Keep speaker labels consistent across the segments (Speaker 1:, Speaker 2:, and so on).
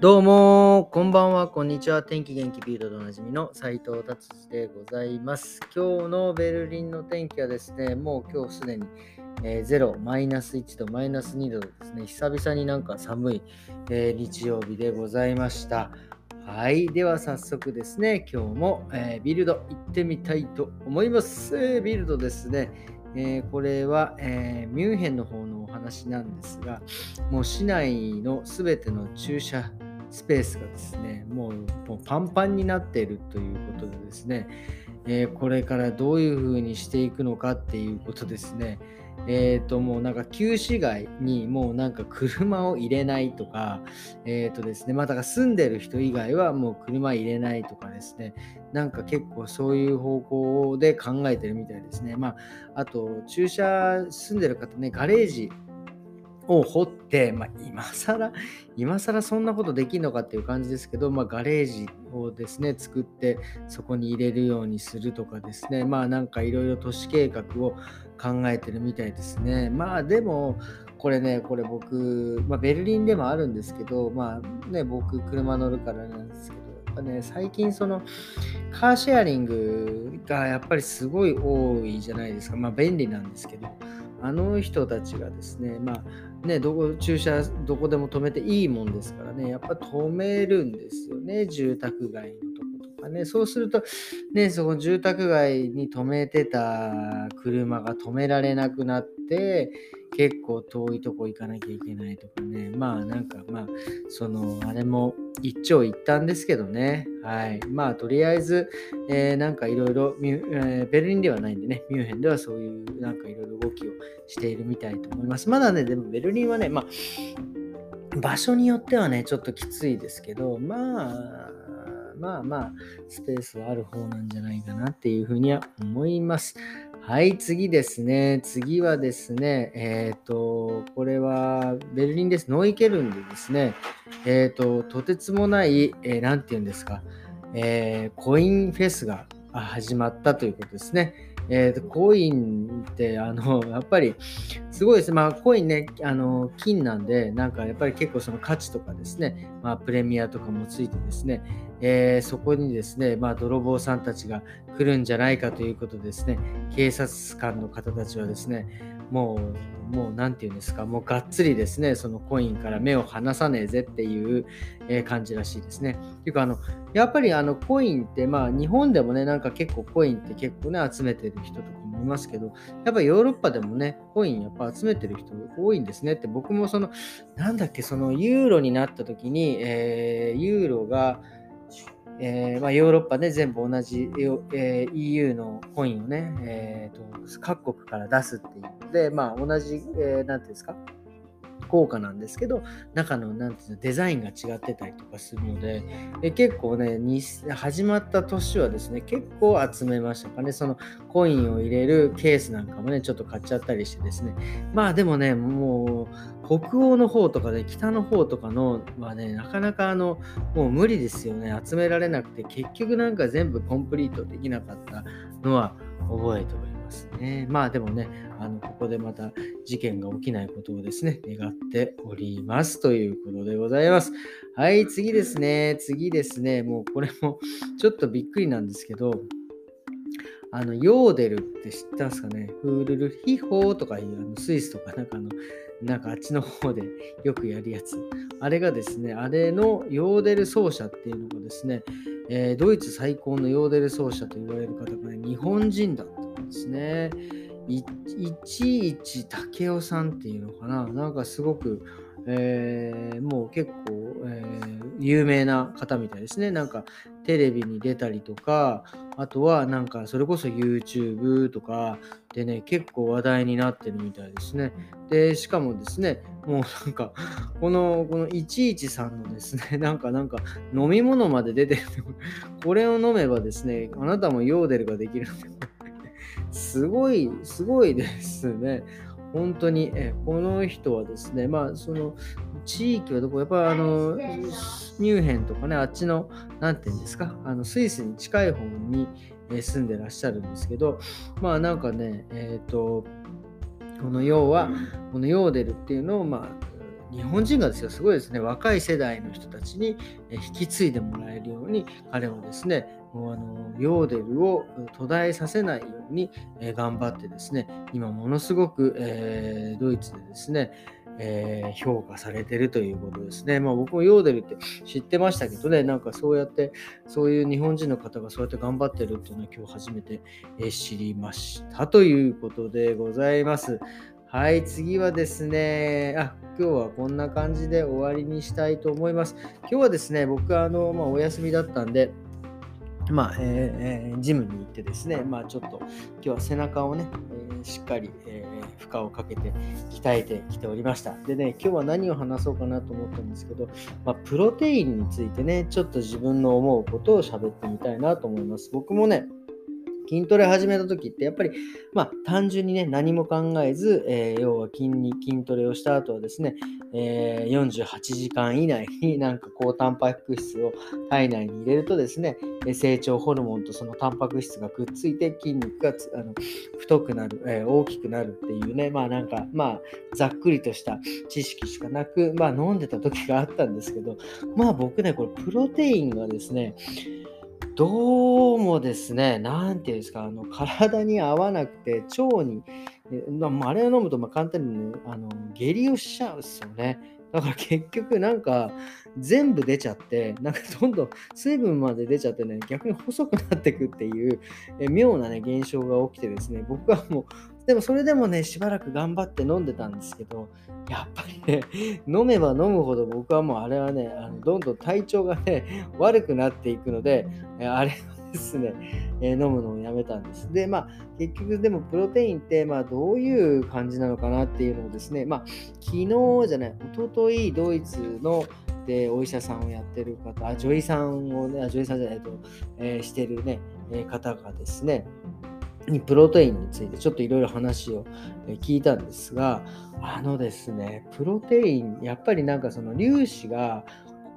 Speaker 1: どうも、こんばんは、こんにちは。天気元気ビールドでおなじみの斉藤達治でございます。今日のベルリンの天気はですね、もう今日すでに、えー、0、マイナス1度、マイナス2度ですね、久々になんか寒い、えー、日曜日でございました。はい。では早速ですね、今日も、えー、ビルド行ってみたいと思います。えー、ビルドですね、えー、これは、えミュンヘンの方のお話なんですが、もう市内のすべての駐車場スペースがですね、もうパンパンになっているということでですね、えー、これからどういうふうにしていくのかっていうことですね。えっ、ー、と、もうなんか旧市街にもうなんか車を入れないとか、えっ、ー、とですね、まあだから住んでる人以外はもう車入れないとかですね、なんか結構そういう方向で考えてるみたいですね。まあ、あと駐車住んでる方ね、ガレージを掘っ、まあ、今更、今更そんなことできるのかっていう感じですけど、まあ、ガレージをですね、作って、そこに入れるようにするとかですね、まあなんかいろいろ都市計画を考えてるみたいですね。まあでも、これね、これ僕、まあ、ベルリンでもあるんですけど、まあね、僕、車乗るからなんですけど、やっぱね、最近その、カーシェアリングがやっぱりすごい多いじゃないですか。まあ便利なんですけど、あの人たちがですね、まあね、どこ駐車どこでも止めていいもんですからね、やっぱ止めるんですよね、住宅街のとことかね。そうすると、ね、その住宅街に止めてた車が止められなくなって、結構遠いとこ行かなきゃいけないとかね。まあなんかまあ、その、あれも一長一短ですけどね。はい。まあとりあえず、えー、なんかいろいろ、ベルリンではないんでね、ミュンヘンではそういうなんかいろいろ動きをしているみたいと思います。まだね、でもベルリンはね、まあ、場所によってはね、ちょっときついですけど、まあ、まあまあ、スペースはある方なんじゃないかなっていうふうには思います。はい、次ですね。次はですね、えっ、ー、と、これはベルリンです。ノイケルンでですね、えっ、ー、と、とてつもない、えー、て言うんですか、えー、コインフェスが始まったということですね。えーと、コインってあの やっぱりすごいです。まあコインね、あの金なんで、なんかやっぱり結構その価値とかですね、まあプレミアとかもついてですね、えー、そこにですね、まあ泥棒さんたちが来るんじゃないかということですね、警察官の方たちはですね、もうもう何て言うんですか、もうがっつりですね、そのコインから目を離さねえぜっていう、感じらしいですね。っていうか、あの、やっぱりあのコインって、まあ日本でもね、なんか結構コインって結構ね、集めてる人とかもいますけど、やっぱヨーロッパでもね、コインやっぱ集めてる人多いんですねって、僕もその、なんだっけ、そのユーロになった時に、えー、ユーロが、えーまあ、ヨーロッパで、全部同じ、えー、EU のコインをね、えーと、各国から出すっていう。ので、まあ、同じ、えー、なんていうんですか、効果なんですけど、中のなんていうのデザインが違ってたりとかするので、え結構ねに、始まった年はですね、結構集めましたかね。そのコインを入れるケースなんかもね、ちょっと買っちゃったりしてですね。まあでもね、もう北欧の方とかで、北の方とかのはね、なかなかあの、もう無理ですよね。集められなくて、結局なんか全部コンプリートできなかったのは覚えております。ますね。まあでもね、あのここでまた事件が起きないことをですね、願っておりますということでございます。はい、次ですね。次ですね。もうこれもちょっとびっくりなんですけど、あの、ヨーデルって知ったんですかね？フールルヒホーとかいうあのスイスとかなんかの、なんかあっちの方でよくやるやつ。あれがですね、あれのヨーデル奏者っていうのがですね、えー、ドイツ最高のヨーデル奏者と言われる方がね、日本人だっですね。いちいち武雄さんっていうのかななんかすごく、えー、もう結構、えー、有名な方みたいですね。なんかテレビに出たりとか、あとはなんかそれこそ YouTube とかでね、結構話題になってるみたいですね。で、しかもですね、もうなんか、この、この11さんのですね、なんかなんか飲み物まで出てる。これを飲めばですね、あなたもヨーデルができる。すごい、すごいですね。本当に、えこの人はですね、まあ、その地域はどこ、やっぱあの、ミュンヘンとかね、あっちの、なんていうんですか、あのスイスに近い方に住んでらっしゃるんですけど、まあなんかね、えっ、ー、と、この要は、このヨーデルっていうのを、まあ、日本人がですよ、すごいですね、若い世代の人たちに引き継いでもらえるように、彼もですね、あのヨーデルを途絶えさせないようにえ頑張ってですね、今ものすごく、えー、ドイツでですね、えー、評価されてるということですね。まあ僕もヨーデルって知ってましたけどね、なんかそうやって、そういう日本人の方がそうやって頑張ってるっていうのは今日初めて知りましたということでございます。はい、次はですね、あ、今日はこんな感じで終わりにしたいと思います。今日はですね、僕はあの、まあ、お休みだったんで、まあ、えー、ジムに行ってですね、まあちょっと今日は背中をね、えー、しっかり、えー、負荷をかけて鍛えてきておりました。でね、今日は何を話そうかなと思ったんですけど、まあ、プロテインについてね、ちょっと自分の思うことを喋ってみたいなと思います。僕もね、筋トレ始めた時ってやっぱり、まあ、単純にね、何も考えず、えー、要は筋に筋トレをした後はですね、えー、48時間以内に なんか高タンパク質を体内に入れるとですね、成長ホルモンとそのタンパク質がくっついて筋肉があの太くなる、えー、大きくなるっていうね、まあなんか、まあ、ざっくりとした知識しかなく、まあ飲んでた時があったんですけど、まあ僕ね、これプロテインがですね、どうもですね、なんていうんですか、あの体に合わなくて、腸に、あれを飲むとま簡単にね、あの下痢をしちゃうんですよね。だから結局なんか全部出ちゃって、なんかどんどん水分まで出ちゃってね、逆に細くなってくっていうえ妙なね、現象が起きてですね、僕はもうでもそれでもね、しばらく頑張って飲んでたんですけど、やっぱりね、飲めば飲むほど僕はもうあれはね、あのどんどん体調がね、悪くなっていくので、あれはですね、え、飲むのをやめたんです。で、まあ、結局でもプロテインって、まあ、どういう感じなのかなっていうのをですね、まあ、昨日じゃない、一昨日ドイツのでお医者さんをやってる方、あ女医さんをね、女医さんじゃないと、えー、してるね、え、方がですね、にプロテインについてちょっといろいろ話を聞いたんですが、あのですね、プロテイン、やっぱりなんかその粒子が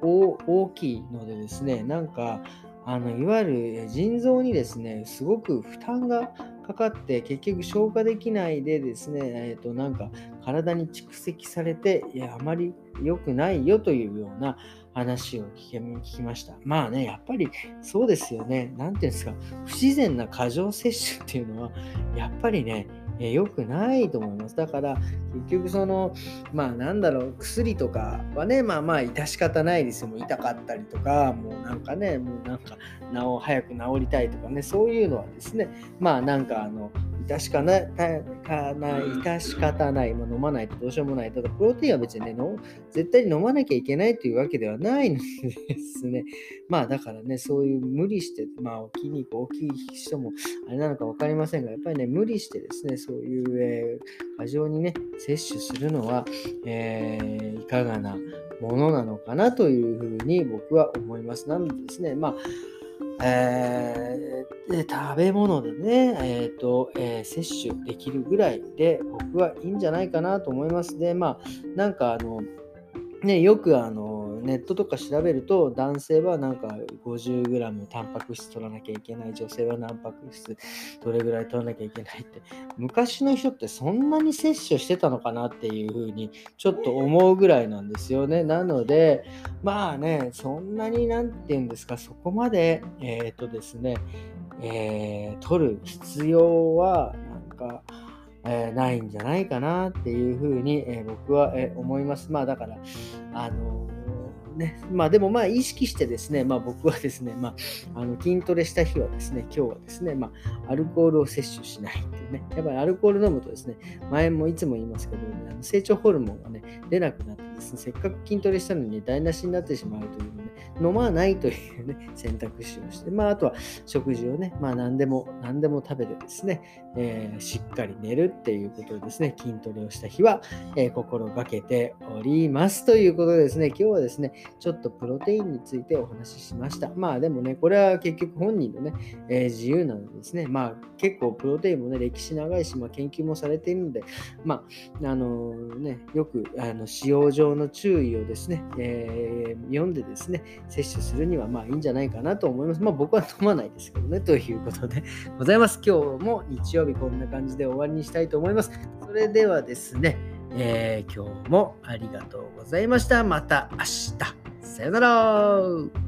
Speaker 1: 大きいのでですね、なんか、あのいわゆる腎臓にですね、すごく負担がかかって結局消化できないでですね、えー、となんか体に蓄積されていやあまり良くないよというような話を聞きました。まあね、やっぱりそうですよね。何ていうんですか、不自然な過剰摂取っていうのは、やっぱりね、え良くないと思います。だから結局そのまあなんだろう薬とかはねまあまあ致し方ないですよ。もう痛かったりとかもうなんかねもうなんか治早く治りたいとかねそういうのはですねまあなんかあの致しかなかな致し方ない、まあ、飲まないとどうしようもない。ただプロテインは別にね絶対に飲まなきゃいけないというわけではないのでですねまあだからねそういう無理してまあ筋肉大きい人もあれなのか分かりません。がやっぱりね無理してですねそういう、えー、過剰にね、摂取するのは、えー、いかがなものなのかなというふうに僕は思います。なのでですね、まあ、えー、食べ物でね、えーとえー、摂取できるぐらいで僕はいいんじゃないかなと思います。で、まあ、なんかあの、ね、よくあの、ネットとか調べると男性はなんか 50g タンパク質取らなきゃいけない女性はタンパク質どれぐらい取らなきゃいけないって昔の人ってそんなに摂取してたのかなっていうふうにちょっと思うぐらいなんですよねなのでまあねそんなに何て言うんですかそこまでえっ、ー、とですねえー、取る必要はなんかえー、ないんじゃないかなっていうふうに、えー、僕は、えー、思います。まあだから、あのね、まあでもまあ意識してですね、まあ僕はですね、まあ、あの筋トレした日はですね、今日はですね、まあアルコールを摂取しないっていうね、やっぱりアルコール飲むとですね、前もいつも言いますけど、ね、あの成長ホルモンがね、出なくなってですね、せっかく筋トレしたのに台無しになってしまうというのね、飲まないというね、選択肢をして、まああとは食事をね、まあ何でも、何でも食べてですね、えー、しっかり寝るっていうことでですね、筋トレをした日は、えー、心がけておりますということでですね、今日はですね、ちょっとプロテインについてお話ししました。まあでもね、これは結局本人のね、えー、自由なのでですね、まあ結構プロテインもね、歴史長いし、まあ、研究もされているので、まあ、あのー、ね、よくあの使用上の注意をですね、えー、読んでですね、摂取するにはまあいいんじゃないかなと思います。まあ僕は飲まないですけどね、ということで ございます。今日も日曜日こんな感じで終わりにしたいと思います。それではですね、えー今日もありがとうございました。また明日。さよなら。